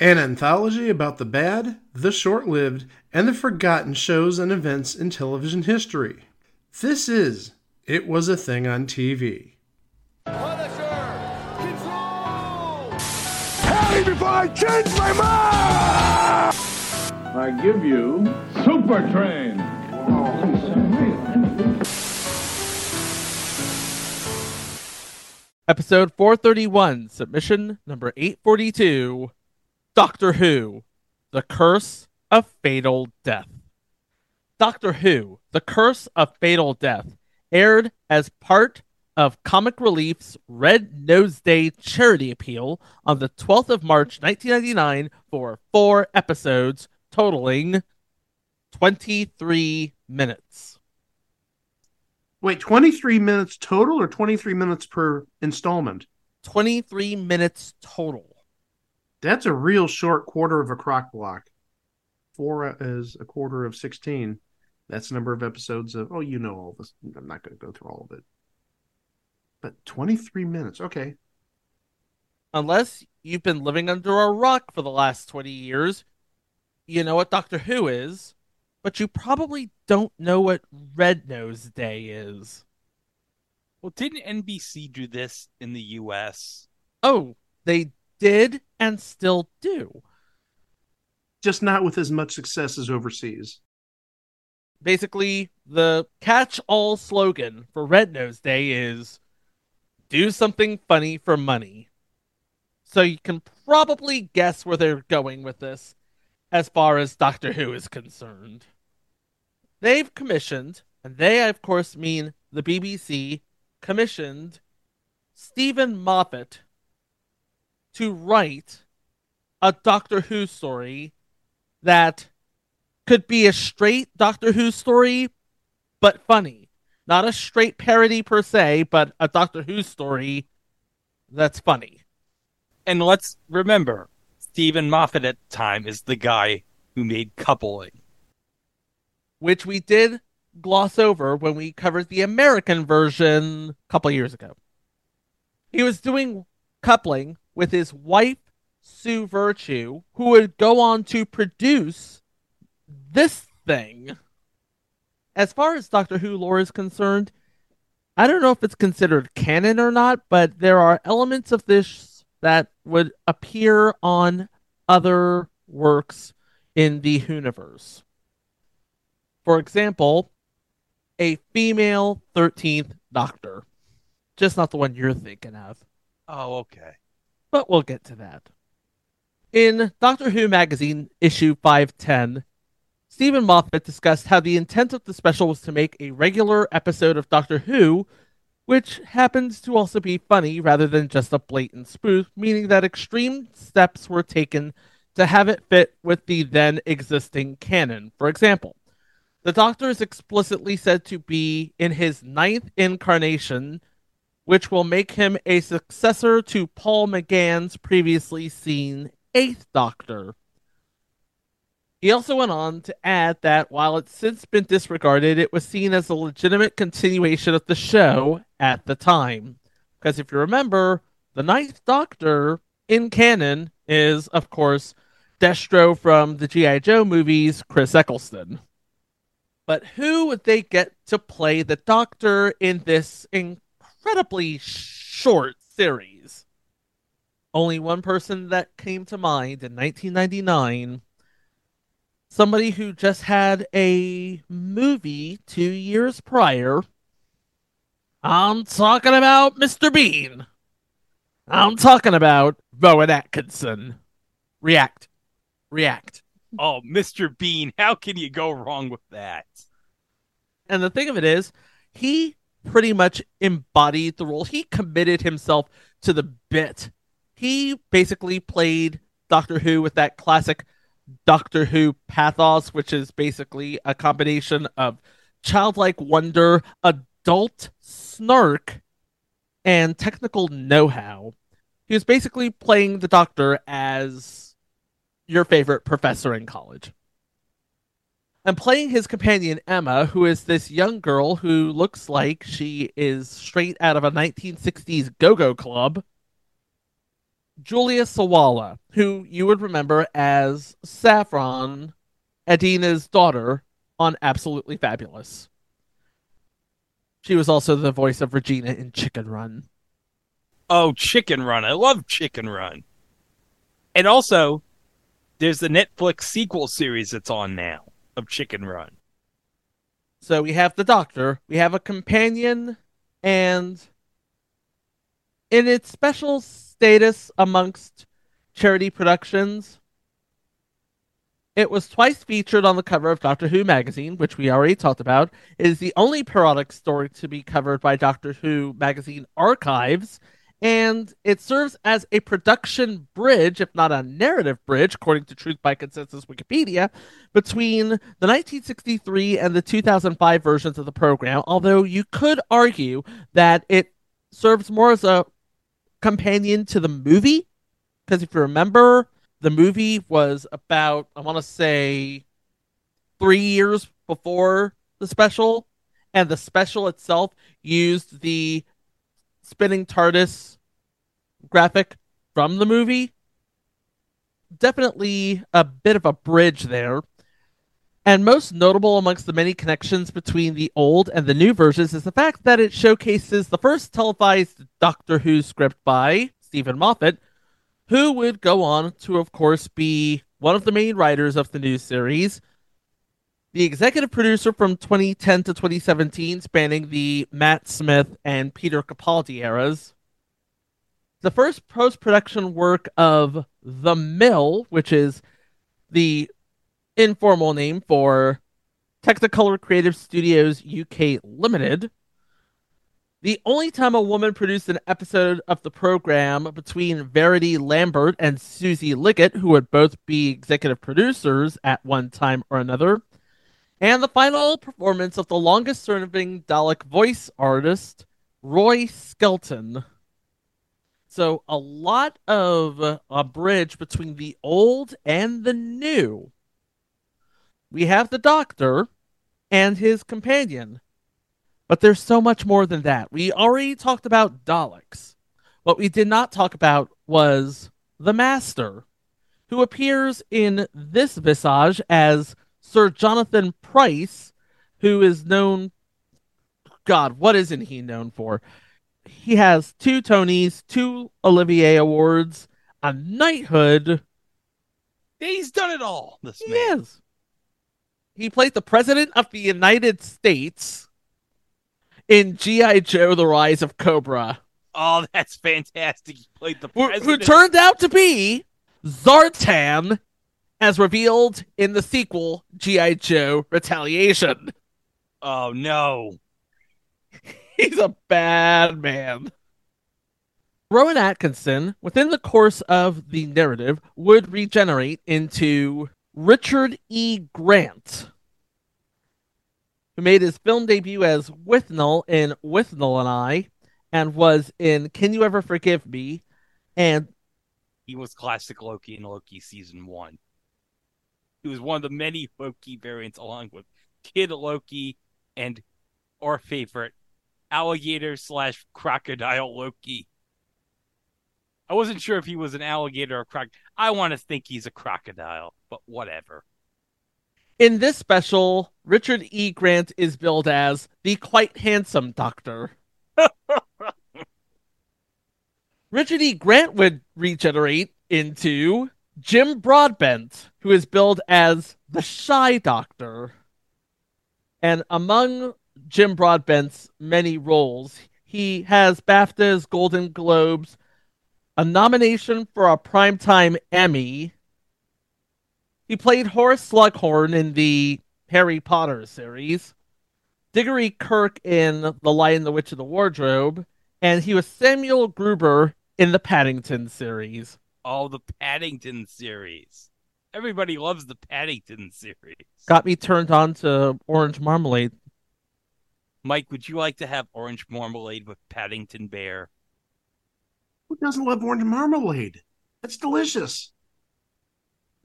An anthology about the bad, the short lived, and the forgotten shows and events in television history. This is It Was a Thing on TV. Punisher! Control! Tell me before I change my mind! I give you Super Train. Episode 431, submission number 842 Doctor Who The Curse of Fatal Death. Doctor Who The Curse of Fatal Death aired as part of Comic Relief's Red Nose Day charity appeal on the 12th of March 1999 for four episodes totaling 23 minutes. Wait, 23 minutes total or 23 minutes per installment? 23 minutes total. That's a real short quarter of a crock block. Four is a quarter of 16. That's the number of episodes of, oh, you know all this. I'm not going to go through all of it. But 23 minutes. Okay. Unless you've been living under a rock for the last 20 years, you know what Doctor Who is, but you probably don't know what Red Nose Day is. Well, didn't NBC do this in the US? Oh, they did and still do. Just not with as much success as overseas. Basically, the catch all slogan for Red Nose Day is do something funny for money. So you can probably guess where they're going with this as far as Doctor Who is concerned. They've commissioned, and they, of course, mean the BBC, commissioned Steven Moffat to write a Doctor Who story that could be a straight Doctor Who story, but funny. Not a straight parody per se, but a Doctor Who story that's funny. And let's remember, Steven Moffat at the time is the guy who made coupling. Which we did gloss over when we covered the American version a couple years ago. He was doing coupling with his wife, Sue Vertue, who would go on to produce this thing. As far as Doctor Who lore is concerned, I don't know if it's considered canon or not, but there are elements of this that would appear on other works in the Whoniverse. For example, a female 13th Doctor. Just not the one you're thinking of. Oh, okay. But we'll get to that. In Doctor Who magazine, issue 510, Steven Moffat discussed how the intent of the special was to make a regular episode of Doctor Who, which happens to also be funny rather than just a blatant spoof, meaning that extreme steps were taken to have it fit with the then existing canon. For example, the Doctor is explicitly said to be in his ninth incarnation, which will make him a successor to Paul McGann's previously seen Eighth Doctor. He also went on to add that while it's since been disregarded, it was seen as a legitimate continuation of the show at the time. Because if you remember, the Ninth Doctor in canon is, of course, Destro from the G.I. Joe movies, Chris Eccleston. But who would they get to play the Doctor in this incredibly short series? Only one person that came to mind in 1999 somebody who just had a movie two years prior. I'm talking about Mr. Bean. I'm talking about Rowan Atkinson. React. React. Oh, Mr. Bean, how can you go wrong with that? And the thing of it is, he pretty much embodied the role. He committed himself to the bit. He basically played Doctor Who with that classic Doctor Who pathos, which is basically a combination of childlike wonder, adult snark, and technical know how. He was basically playing the Doctor as your favorite professor in college. And playing his companion Emma, who is this young girl who looks like she is straight out of a 1960s go go club, Julia Sawalha, who you would remember as Saffron, Edina's daughter on Absolutely Fabulous. She was also the voice of Regina in Chicken Run. Oh, Chicken Run. I love Chicken Run. And also, there's the Netflix sequel series that's on now of Chicken Run. So we have the Doctor, we have a companion, and in its special status amongst charity productions, it was twice featured on the cover of Doctor Who magazine, which we already talked about. It is the only parodic story to be covered by Doctor Who magazine archives, and it serves as a production bridge, if not a narrative bridge, according to Truth by Consensus Wikipedia, between the 1963 and the 2005 versions of the program. Although you could argue that it serves more as a companion to the movie, because if you remember, the movie was about, I want to say, three years before the special, and the special itself used the spinning TARDIS graphic from the movie. Definitely a bit of a bridge there. And most notable amongst the many connections between the old and the new versions is the fact that it showcases the first televised Doctor Who script by Steven Moffat, who would go on to, of course, be one of the main writers of the new series, the executive producer from 2010 to 2017, spanning the Matt Smith and Peter Capaldi eras. The first post production work of The Mill, which is the informal name for Technicolor Creative Studios UK Limited. The only time a woman produced an episode of the program between Verity Lambert and Susie Liggat, who would both be executive producers at one time or another, and the final performance of the longest serving Dalek voice artist, Roy Skelton. So, a lot of a bridge between the old and the new. We have the Doctor and his companion. But there's so much more than that. We already talked about Daleks. What we did not talk about was the Master, who appears in this visage as Sir Jonathan Pryce, who is known. God, what isn't he known for? He has two Tonys, two Olivier Awards, a knighthood. He's done it all. This He man. is. He played the President of the United States in G.I. Joe The Rise of Cobra, Oh, that's fantastic. He played the who, who turned out to be Zartan, as revealed in the sequel G.I. Joe Retaliation. oh no. He's a bad man. Rowan Atkinson, within the course of the narrative, would regenerate into Richard E. Grant, who made his film debut as Withnail in Withnail and I, and was in Can You Ever Forgive Me? And He was classic Loki in Loki season one. He was one of the many Loki variants, along with Kid Loki and our favorite alligator slash crocodile Loki. I wasn't sure if he was an alligator or croc. I want to think he's a crocodile, but whatever. in this special, Richard E. Grant is billed as the quite handsome doctor. Richard E. Grant would regenerate into Jim Broadbent, who is billed as the shy doctor. And among Jim Broadbent's many roles, he has BAFTAs, Golden Globes, a nomination for a Primetime Emmy. He played Horace Slughorn in the Harry Potter series, Diggory Kirk in The Lion, the Witch, and the Wardrobe, and he was Samuel Gruber in the Paddington series. Oh, the Paddington series. Everybody loves the Paddington series. Got me turned on to Orange Marmalade. Mike, would you like to have orange marmalade with Paddington Bear? Who doesn't love orange marmalade? That's delicious.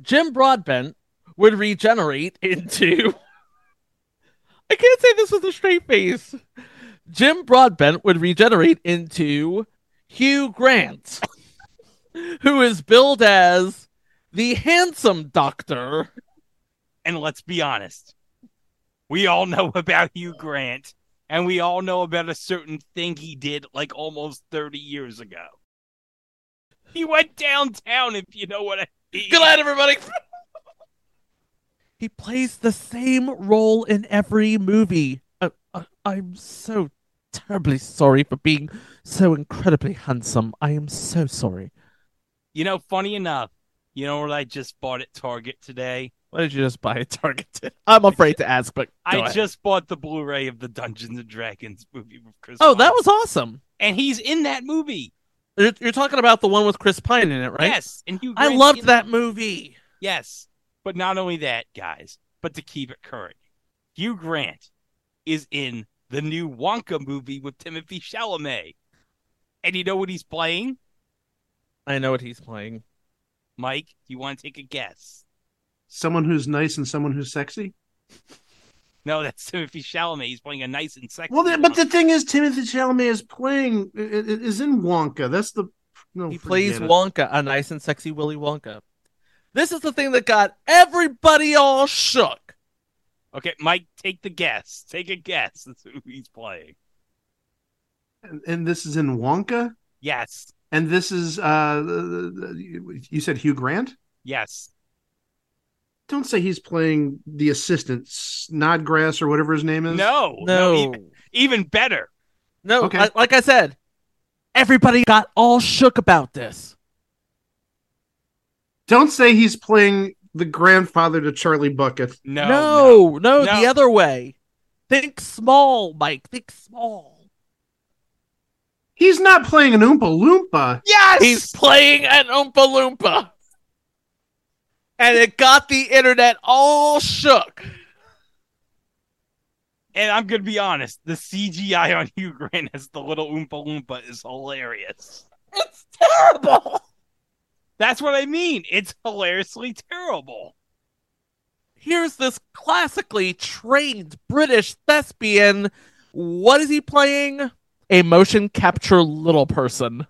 Jim Broadbent would regenerate into. I can't say this with a straight face. Jim Broadbent would regenerate into Hugh Grant. who is billed as the handsome doctor. And let's be honest, we all know about Hugh Grant, and we all know about a certain thing he did like almost 30 years ago. He went downtown, if you know what I mean. Good night, everybody. he plays the same role in every movie. Uh, uh, I'm so terribly sorry for being so incredibly handsome. I am so sorry. You know, funny enough, you know what I just bought at Target today? Why did you just buy a Target? I'm afraid to ask, but I ahead. just bought the Blu-ray of the Dungeons and Dragons movie with Chris. Oh, that was awesome. and he's in that movie. You're, you're talking about the one with Chris Pine in it, right? Yes, and Hugh I loved that it. movie. Yes, but not only that, guys, but to keep it current, Hugh Grant is in the new Wonka movie with Timothée Chalamet, and you know what he's playing? I know what he's playing. Mike, do you want to take a guess? Someone who's nice and someone who's sexy. No, that's Timothée Chalamet. He's playing a nice and sexy. Well, but the thing is, Timothée Chalamet is playing i- i- is in Wonka. That's the no. he plays. Wonka, a nice and sexy Willy Wonka. This is the thing that got everybody all shook. okay, Mike, take the guess. Take a guess. That's who he's playing. and, and this is in Wonka. Yes, And this is uh, the- the- you said Hugh Grant. yes. Don't say he's playing the assistant Snodgrass or whatever his name is. No, No, even, even better. no. Okay. li- like I said, everybody got all shook about this. Don't say he's playing the grandfather to Charlie Bucket. No, no, no, no. the other way. Think small, Mike. Think small. He's not playing an Oompa Loompa. Yes, He's playing an Oompa Loompa. And it got the internet all shook. And I'm gonna be honest, the CGI on Hugh Grant as the little Oompa Loompa is hilarious. It's terrible. That's what I mean. It's hilariously terrible. Here's this classically trained British thespian. What is he playing? A motion capture little person.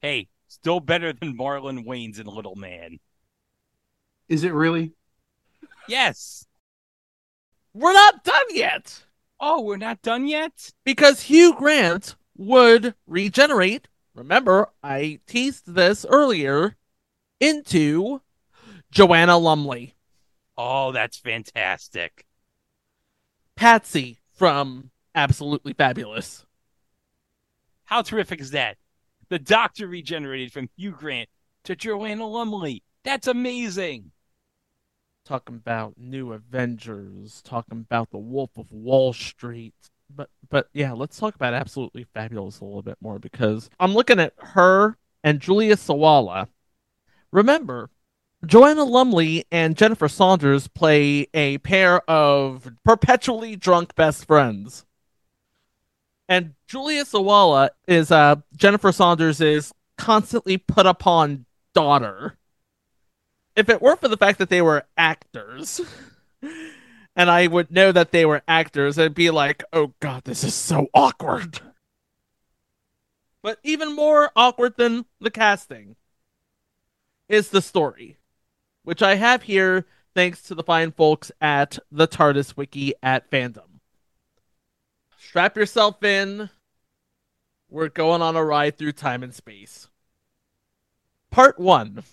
Hey, still better than Marlon Wayans in Little Man. Is it really? Yes. We're not done yet. Oh, we're not done yet? because Hugh Grant would regenerate. Remember, I teased this earlier into Joanna Lumley, Oh, that's fantastic. Patsy from Absolutely Fabulous. How terrific is that? The Doctor regenerated from Hugh Grant to Joanna Lumley. That's amazing. Talking about New Avengers, talking about the Wolf of Wall Street. But but yeah, let's talk about Absolutely Fabulous a little bit more because I'm looking at her and Julia Sawalha. Remember, Joanna Lumley and Jennifer Saunders play a pair of perpetually drunk best friends. And Julia Sawalha is uh Jennifer Saunders is constantly put upon daughter. If it weren't for the fact that they were actors, and I would know that they were actors, I'd be like, oh god, this is so awkward. But even more awkward than the casting is the story, which I have here thanks to the fine folks at the TARDIS Wiki at Fandom. Strap yourself in. We're going on a ride through time and space. Part 1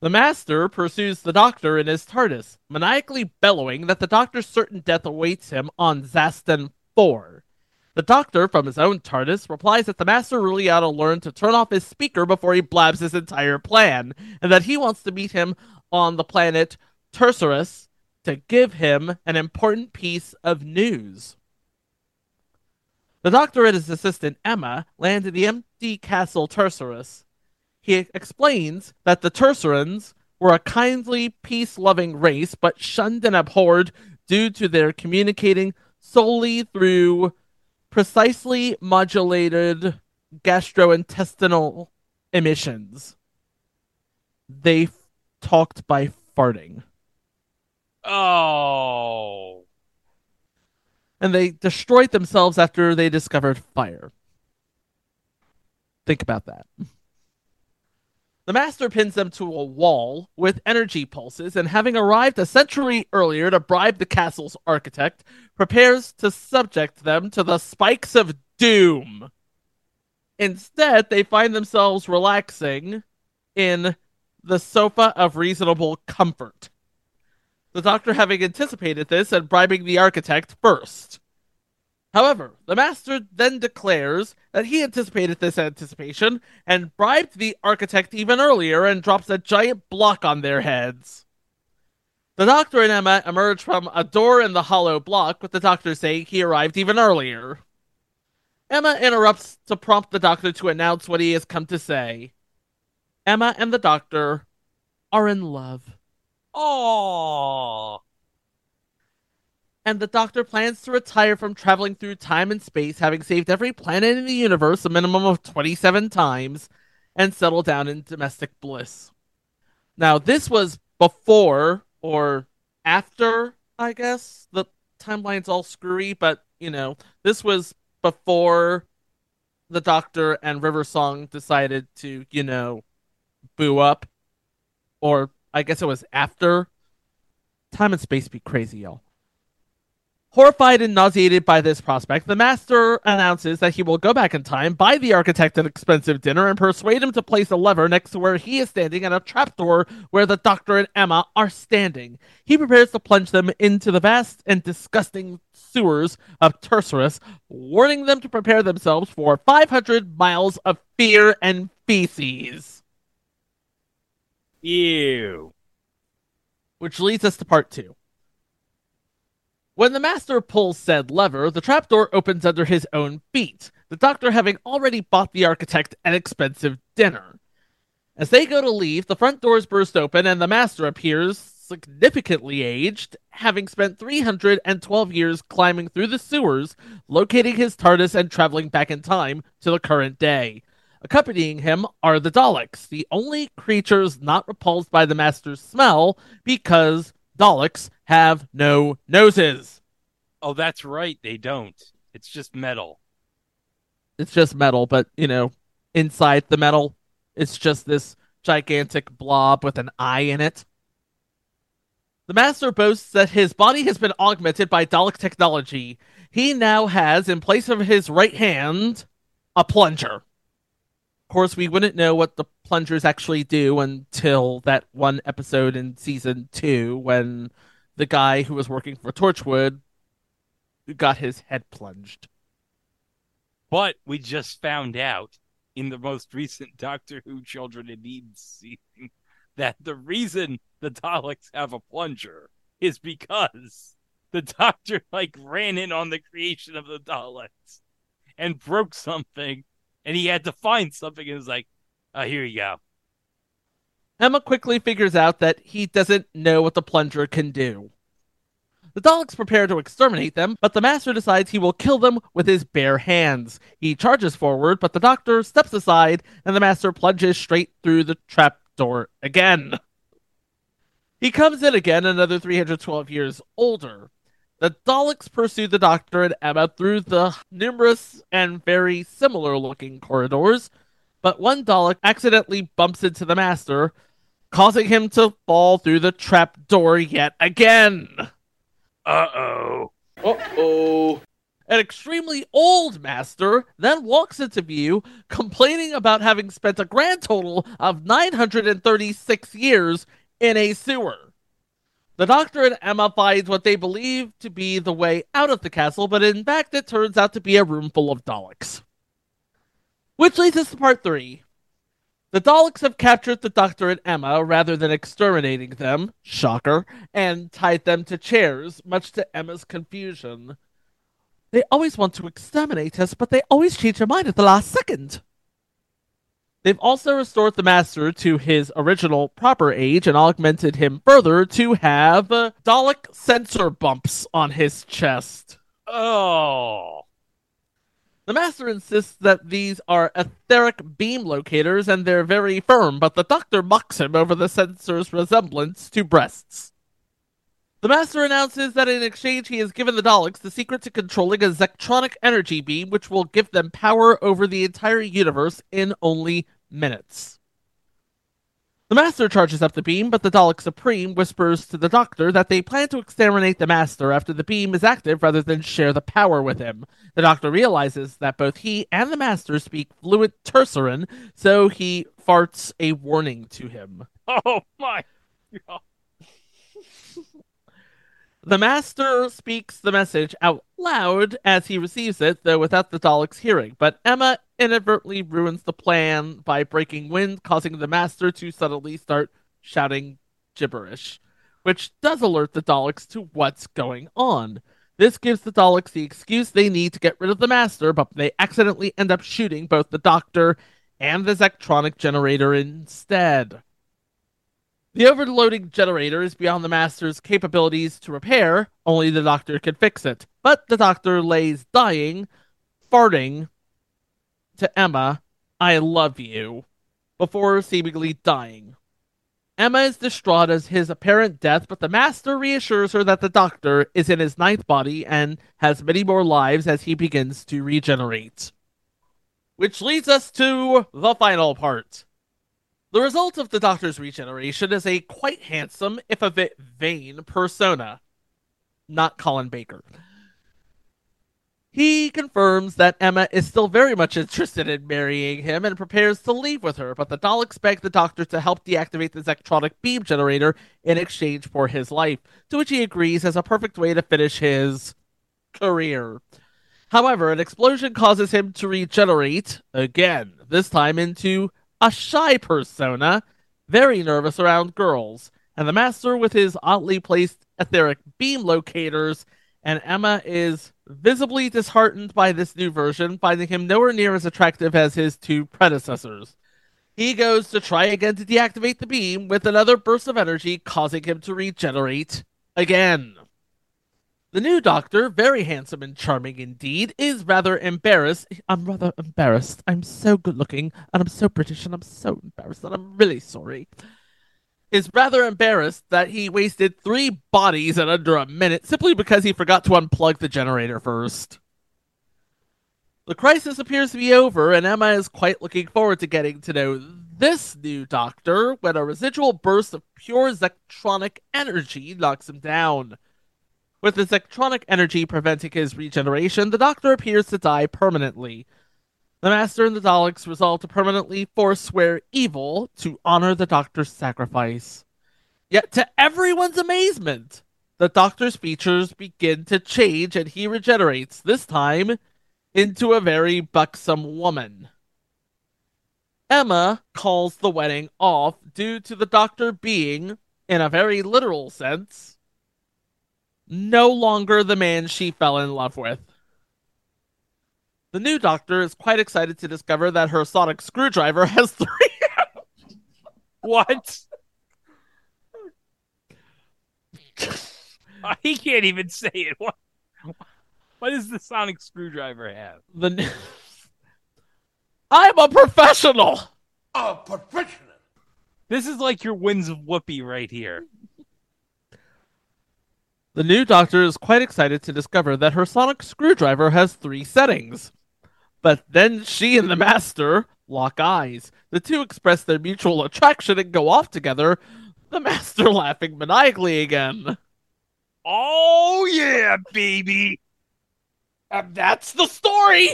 The Master pursues the Doctor in his TARDIS, maniacally bellowing that the Doctor's certain death awaits him on Zaston 4. The Doctor, from his own TARDIS, replies that the Master really ought to learn to turn off his speaker before he blabs his entire plan, and that he wants to meet him on the planet Tersurus to give him an important piece of news. The Doctor and his assistant Emma land in the empty castle Tersurus. He explains that the Tercerans were a kindly, peace loving race, but shunned and abhorred due to their communicating solely through precisely modulated gastrointestinal emissions. They f- talked by farting. Oh. And they destroyed themselves after they discovered fire. Think about that. The master pins them to a wall with energy pulses, and having arrived a century earlier to bribe the castle's architect, prepares to subject them to the spikes of doom. Instead, they find themselves relaxing in the sofa of reasonable comfort. The doctor having anticipated this and bribing the architect first. However, the master then declares that he anticipated this anticipation and bribed the architect even earlier and drops a giant block on their heads. The doctor and Emma emerge from a door in the hollow block, with the doctor saying he arrived even earlier. Emma interrupts to prompt the doctor to announce what he has come to say. Emma and the doctor are in love. Oh, and the Doctor plans to retire from traveling through time and space, having saved every planet in the universe a minimum of 27 times, and settle down in domestic bliss. Now, this was before or after, I guess. The timeline's all screwy, but, you know, this was before the Doctor and River Song decided to, you know, boo up. Or I guess it was after. Time and space be crazy, y'all. Horrified and nauseated by this prospect, the master announces that he will go back in time, buy the architect an expensive dinner, and persuade him to place a lever next to where he is standing and a trapdoor where the doctor and Emma are standing. He prepares to plunge them into the vast and disgusting sewers of Tersurus, warning them to prepare themselves for 500 miles of fear and feces. Ew. Which leads us to part two. When the master pulls said lever, the trapdoor opens under his own feet, the doctor having already bought the architect an expensive dinner. As they go to leave, the front doors burst open and the master appears significantly aged, having spent 312 years climbing through the sewers, locating his TARDIS and traveling back in time to the current day. Accompanying him are the Daleks, the only creatures not repulsed by the master's smell because Daleks have no noses. Oh, that's right. They don't. It's just metal. It's just metal, but you know, inside the metal, it's just this gigantic blob with an eye in it. The Master boasts that his body has been augmented by Dalek technology. He now has, in place of his right hand, a plunger. Of course, we wouldn't know what the plungers actually do until that one episode in season two when the guy who was working for Torchwood got his head plunged. But we just found out in the most recent Doctor Who Children in Need season that the reason the Daleks have a plunger is because the Doctor like ran in on the creation of the Daleks and broke something, and he had to find something and was like, "Oh, here you go." Emma quickly figures out that he doesn't know what the plunger can do. The Daleks prepare to exterminate them, but the Master decides he will kill them with his bare hands. He charges forward, but the Doctor steps aside, and the Master plunges straight through the trapdoor again. He comes in again, another 312 years older. The Daleks pursue the Doctor and Emma through the numerous and very similar looking corridors, but one Dalek accidentally bumps into the Master, causing him to fall through the trapdoor yet again. Uh oh. Uh-oh. An extremely old master then walks into view, complaining about having spent a grand total of 936 years in a sewer. The doctor and Emma find what they believe to be the way out of the castle, but in fact it turns out to be a room full of Daleks. Which leads us to part three. The Daleks have captured the Doctor and Emma rather than exterminating them, shocker, and tied them to chairs, much to Emma's confusion. They always want to exterminate us, but they always change their mind at the last second. They've also restored the Master to his original proper age and augmented him further to have uh, Dalek sensor bumps on his chest. Oh. The Master insists that these are etheric beam locators and they're very firm, but the Doctor mocks him over the sensor's resemblance to breasts. The Master announces that in exchange he has given the Daleks the secret to controlling a Zectronic energy beam which will give them power over the entire universe in only minutes. The Master charges up the beam, but the Dalek Supreme whispers to the Doctor that they plan to exterminate the Master after the beam is active rather than share the power with him. The Doctor realizes that both he and the Master speak fluent Terceran, so he farts a warning to him. Oh my god. The Master speaks the message out loud as he receives it, though without the Dalek's hearing. But Emma inadvertently ruins the plan by breaking wind, causing the Master to suddenly start shouting gibberish, which does alert the Daleks to what's going on. This gives the Daleks the excuse they need to get rid of the Master, but they accidentally end up shooting both the Doctor and the Zectronic generator instead. The overloading generator is beyond the Master's capabilities to repair, only the Doctor can fix it. But the Doctor lays dying, farting to Emma, I love you, before seemingly dying. Emma is distraught as his apparent death, but the Master reassures her that the Doctor is in his ninth body and has many more lives as he begins to regenerate. Which leads us to the final part. The result of the Doctor's regeneration is a quite handsome, if a bit vain, persona. Not Colin Baker. He confirms that Emma is still very much interested in marrying him and prepares to leave with her, but the Daleks beg the Doctor to help deactivate the Zectronic beam generator in exchange for his life, to which he agrees as a perfect way to finish his career. However, an explosion causes him to regenerate again, this time into a shy persona, very nervous around girls, and the Master with his oddly placed etheric beam locators, and Emma is visibly disheartened by this new version, finding him nowhere near as attractive as his two predecessors. He goes to try again to deactivate the beam with another burst of energy, causing him to regenerate again. The new doctor, very handsome and charming indeed, is rather embarrassed. I'm rather embarrassed. I'm so good looking, and I'm so British, and I'm so embarrassed, and I'm really sorry. Is rather embarrassed that he wasted three bodies in under a minute simply because he forgot to unplug the generator first. The crisis appears to be over, and Emma is quite looking forward to getting to know this new doctor when a residual burst of pure Zectronic energy knocks him down. With the Zectronic energy preventing his regeneration, the Doctor appears to die permanently. The Master and the Daleks resolve to permanently forswear evil to honor the Doctor's sacrifice. Yet, to everyone's amazement, the Doctor's features begin to change and he regenerates, this time into a very buxom woman. Emma calls the wedding off due to the Doctor being, in a very literal sense, no longer the man she fell in love with. The new doctor is quite excited to discover that her sonic screwdriver has three. What? he can't even say it. What? What does the sonic screwdriver have? the new... I'm a professional. A professional. This is like your wins of Whoopi right here. The new doctor is quite excited to discover that her sonic screwdriver has three settings. But then she and the master lock eyes. The two express their mutual attraction and go off together, the master laughing maniacally again. Oh yeah, baby. And that's the story!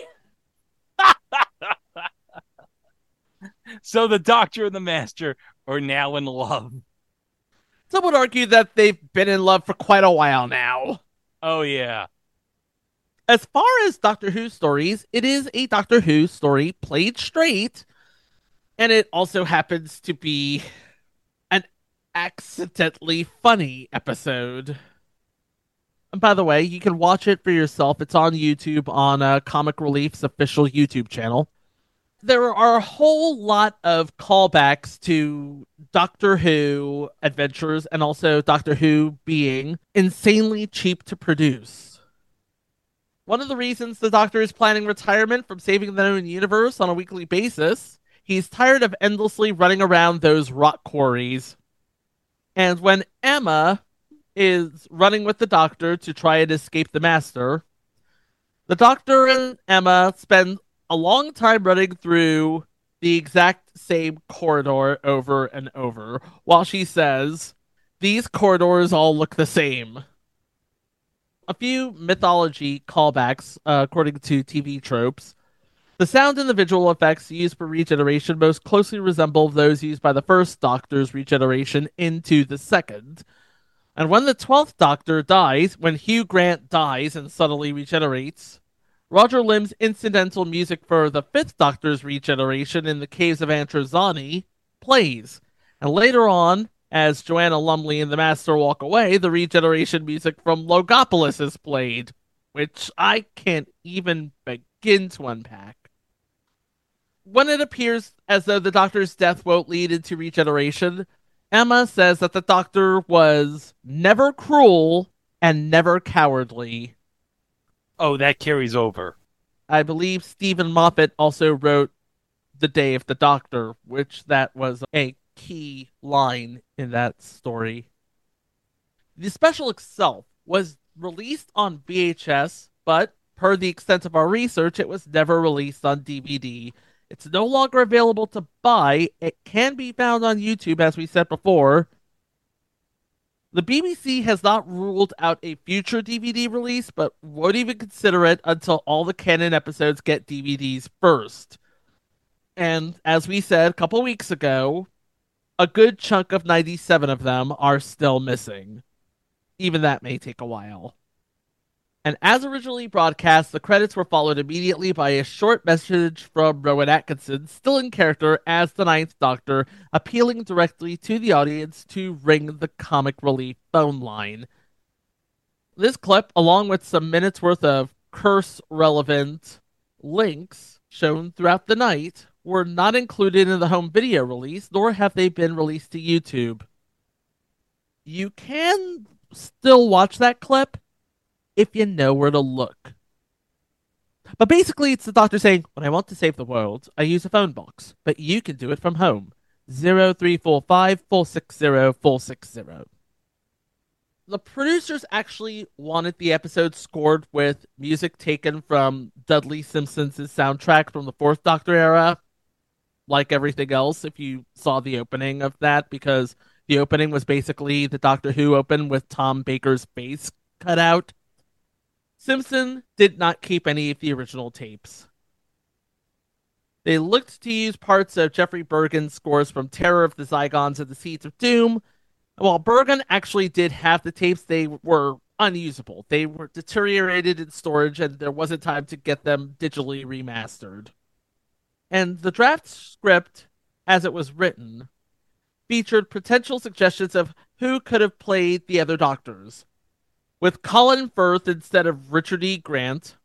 So the doctor and the master are now in love. Some would argue that they've been in love for quite a while now. Oh yeah. As far as Doctor Who stories, it is a Doctor Who story played straight, and it also happens to be an accidentally funny episode. And by the way, you can watch it for yourself. It's on YouTube on uh, Comic Relief's official YouTube channel. There are a whole lot of callbacks to Doctor Who adventures and also Doctor Who being insanely cheap to produce. One of the reasons the Doctor is planning retirement from saving the known universe on a weekly basis, he's tired of endlessly running around those rock quarries. And when Emma is running with the Doctor to try and escape the Master, the Doctor and Emma spend a long time running through the exact same corridor over and over while she says, These corridors all look the same. A few mythology callbacks, uh, according to TV tropes. The sound and the visual effects used for regeneration most closely resemble those used by the first Doctor's regeneration into the second. And when the 12th Doctor dies, when Hugh Grant dies and suddenly regenerates, Roger Limb's incidental music for the Fifth Doctor's regeneration in the Caves of Androzani plays. And later on, as Joanna Lumley and the Master walk away, the regeneration music from Logopolis is played, which I can't even begin to unpack. When it appears as though the Doctor's death won't lead into regeneration, Emma says that the Doctor was never cruel and never cowardly. Oh, that carries over. I believe Steven Moffat also wrote The Day of the Doctor, which that was a key line in that story. The special itself was released on VHS, but per the extent of our research, it was never released on DVD. It's no longer available to buy. It can be found on YouTube, as we said before, the BBC has not ruled out a future DVD release, but won't even consider it until all the canon episodes get DVDs first. And as we said a couple weeks ago, a good chunk of 97 of them are still missing. Even that may take a while. And as originally broadcast, the credits were followed immediately by a short message from Rowan Atkinson, still in character as the Ninth Doctor, appealing directly to the audience to ring the comic relief phone line. This clip, along with some minutes worth of curse relevant links shown throughout the night, were not included in the home video release, nor have they been released to YouTube. You can still watch that clip if you know where to look. But basically, it's the doctor saying, When I want to save the world, I use a phone box, but you can do it from home. 0345 460 460. The producers actually wanted the episode scored with music taken from Dudley Simpson's soundtrack from the Fourth Doctor era, like everything else, if you saw the opening of that, because the opening was basically the Doctor Who open with Tom Baker's bass cut out. Simpson did not keep any of the original tapes. They looked to use parts of Geoffrey Burgon's scores from Terror of the Zygons and the Seeds of Doom. While Bergen actually did have the tapes, they were unusable. They were deteriorated in storage, and there wasn't time to get them digitally remastered. And the draft script, as it was written, featured potential suggestions of who could have played the other doctors, with Colin Firth instead of Richard E. Grant,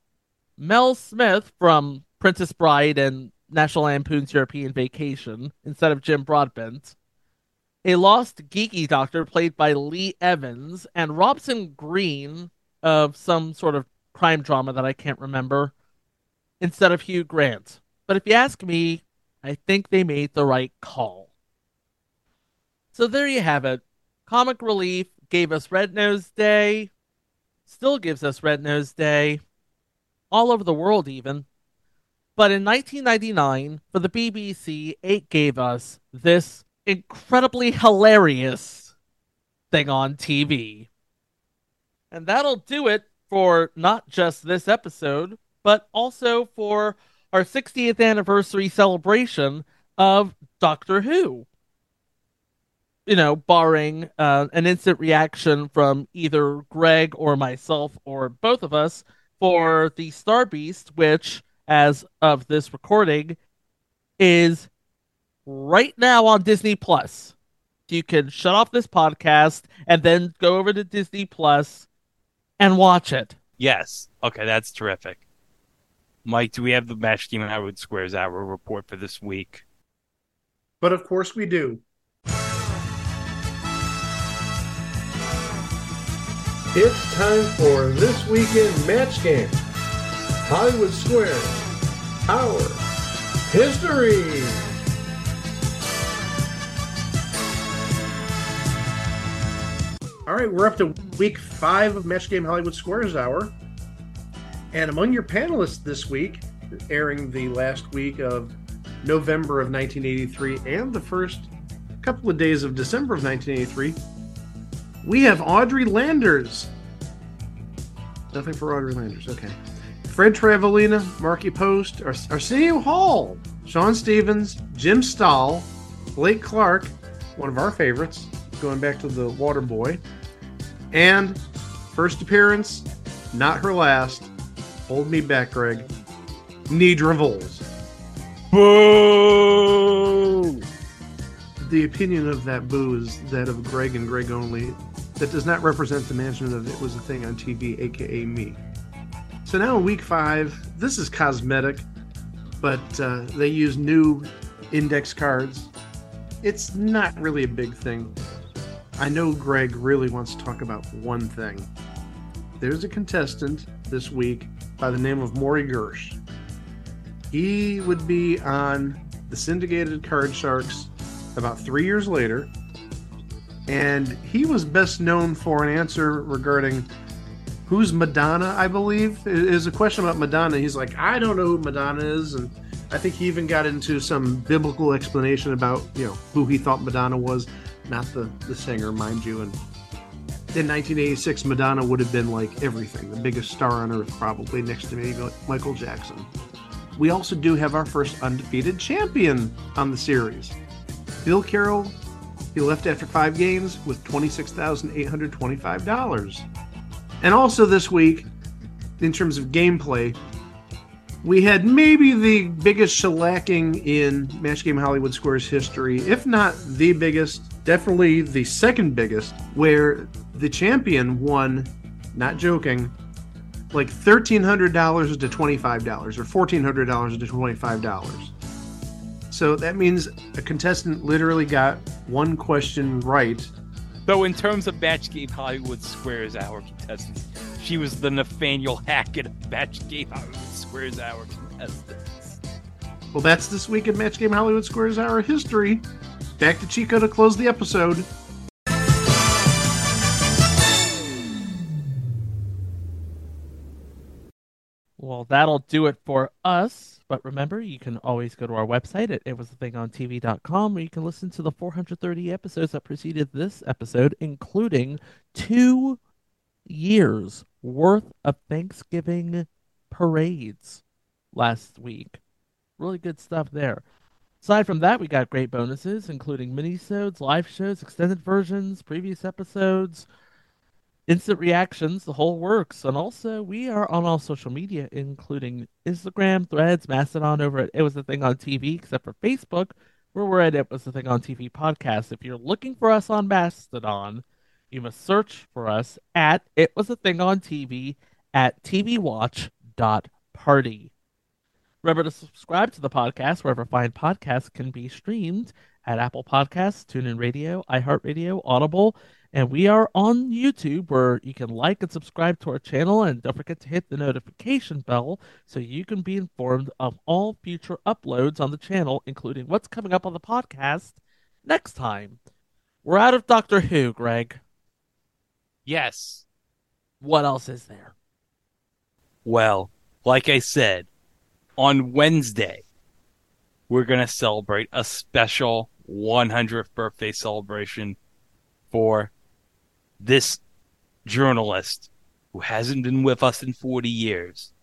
Mel Smith from Princess Bride and National Lampoon's European Vacation instead of Jim Broadbent, a lost geeky doctor played by Lee Evans, and Robson Green of some sort of crime drama that I can't remember instead of Hugh Grant. But if you ask me, I think they made the right call. So there you have it. Comic Relief gave us Red Nose Day, still gives us Red Nose Day, all over the world even. But in 1999, for the BBC, it gave us this incredibly hilarious thing on TV. And that'll do it for not just this episode, but also for our 60th anniversary celebration of Doctor Who you know, barring uh, an instant reaction from either Greg or myself or both of us for the Star Beast, which, as of this recording, is right now on Disney Plus. You can shut off this podcast and then go over to Disney Plus and watch it. Yes. Okay, that's terrific. Mike, do we have the Match Game Hollywood Squares Hour report for this week? But of course we do. It's time for this weekend match game. Hollywood Squares. Our history. All right, we're up to week five of Match Game Hollywood Squares Hour. And among your panelists this week, airing the last week of November of 1983 and the first couple of days of December of 1983, we have Audrey Landers. Nothing for Audrey Landers. Okay. Fred Travalena, Markie Post, Ars- Arsenio Hall, Sean Stevens, Jim Staahl, Blake Clark, one of our favorites, going back to the Water Boy, and first appearance, not her last. Hold me back, Greg. Nedra Volz. Boo! The opinion of that boo is that of Greg and Greg only. That does not represent the management of It Was a Thing on TV, aka me. So now in week five, this is cosmetic, but uh, they use new index cards. It's not really a big thing. I know Greg really wants to talk about one thing. There's a contestant this week by the name of Maury Gersh. He would be on the syndicated Card Sharks about three years later, and he was best known for an answer regarding who's Madonna, I believe. Is a question about Madonna. He's like, I don't know who Madonna is, and I think he even got into some biblical explanation about you know who he thought Madonna was, not the the singer, mind you. And in 1986, Madonna would have been like everything, the biggest star on earth, probably next to maybe Michael Jackson. We also do have our first undefeated champion on the series. Bill Carroll, he left after five games with $26,825. And also this week, in terms of gameplay, we had maybe the biggest shellacking in Match Game Hollywood Squares history, if not the biggest, definitely the second biggest, where the champion won, not joking, like $1,300 to $25 or $1,400 to $25. So that means a contestant literally got one question right. Though in terms of Match Game Hollywood Squares Hour contestants, she was the Nathaniel Hackett of Match Game Hollywood Squares Hour contestants. Well, that's this week in Match Game Hollywood Squares Hour history. Back to Chico to close the episode. Well, that'll do it for us. But remember, you can always go to our website at itwasthathingontv.com where you can listen to the 430 episodes that preceded this episode, including two years worth of Thanksgiving parades last week. Really good stuff there. Aside from that, we got great bonuses, including minisodes, live shows, extended versions, previous episodes, instant reactions, the whole works. And also, we are on all social media, including Instagram, Threads, Mastodon over at It Was the Thing on TV, except for Facebook, where we're at It Was the Thing on TV podcast. If you're looking for us on Mastodon, you must search for us at It Was a Thing on TV at tvwatch.party. Remember to subscribe to the podcast wherever fine podcasts can be streamed at Apple Podcasts, TuneIn Radio, iHeartRadio, Audible, and we are on YouTube where you can like and subscribe to our channel and don't forget to hit the notification bell so you can be informed of all future uploads on the channel, including what's coming up on the podcast next time. We're out of Doctor Who, Greg. Yes. What else is there? Well, like I said, on Wednesday, we're going to celebrate a special 100th birthday celebration for this journalist who hasn't been with us in 40 years,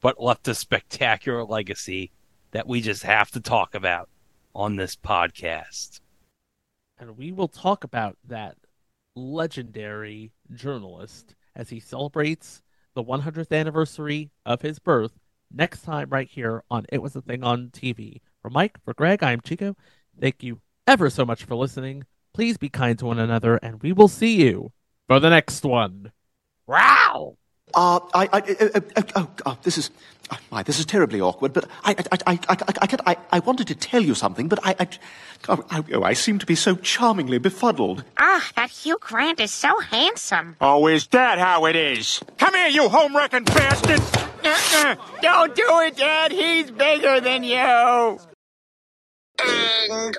but left a spectacular legacy that we just have to talk about on this podcast. And we will talk about that legendary journalist as he celebrates the 100th anniversary of his birth next time right here on It Was a Thing on TV. For Mike, for Greg, I'm Chico. Thank you ever so much for listening. Please be kind to one another, and we will see you for the next one. Wow! Uh, I, I, uh, uh, uh, oh, oh, this is, oh, my, this is terribly awkward, but I, I, I, I, I, I, I, I wanted to tell you something, but I, I, oh, I, oh, I seem to be so charmingly befuddled. Ah, that Hugh Grant is so handsome. Oh, is that how it is? Come here, you home-wrecking bastard! Uh-uh. Don't do it, Dad. He's bigger than you. And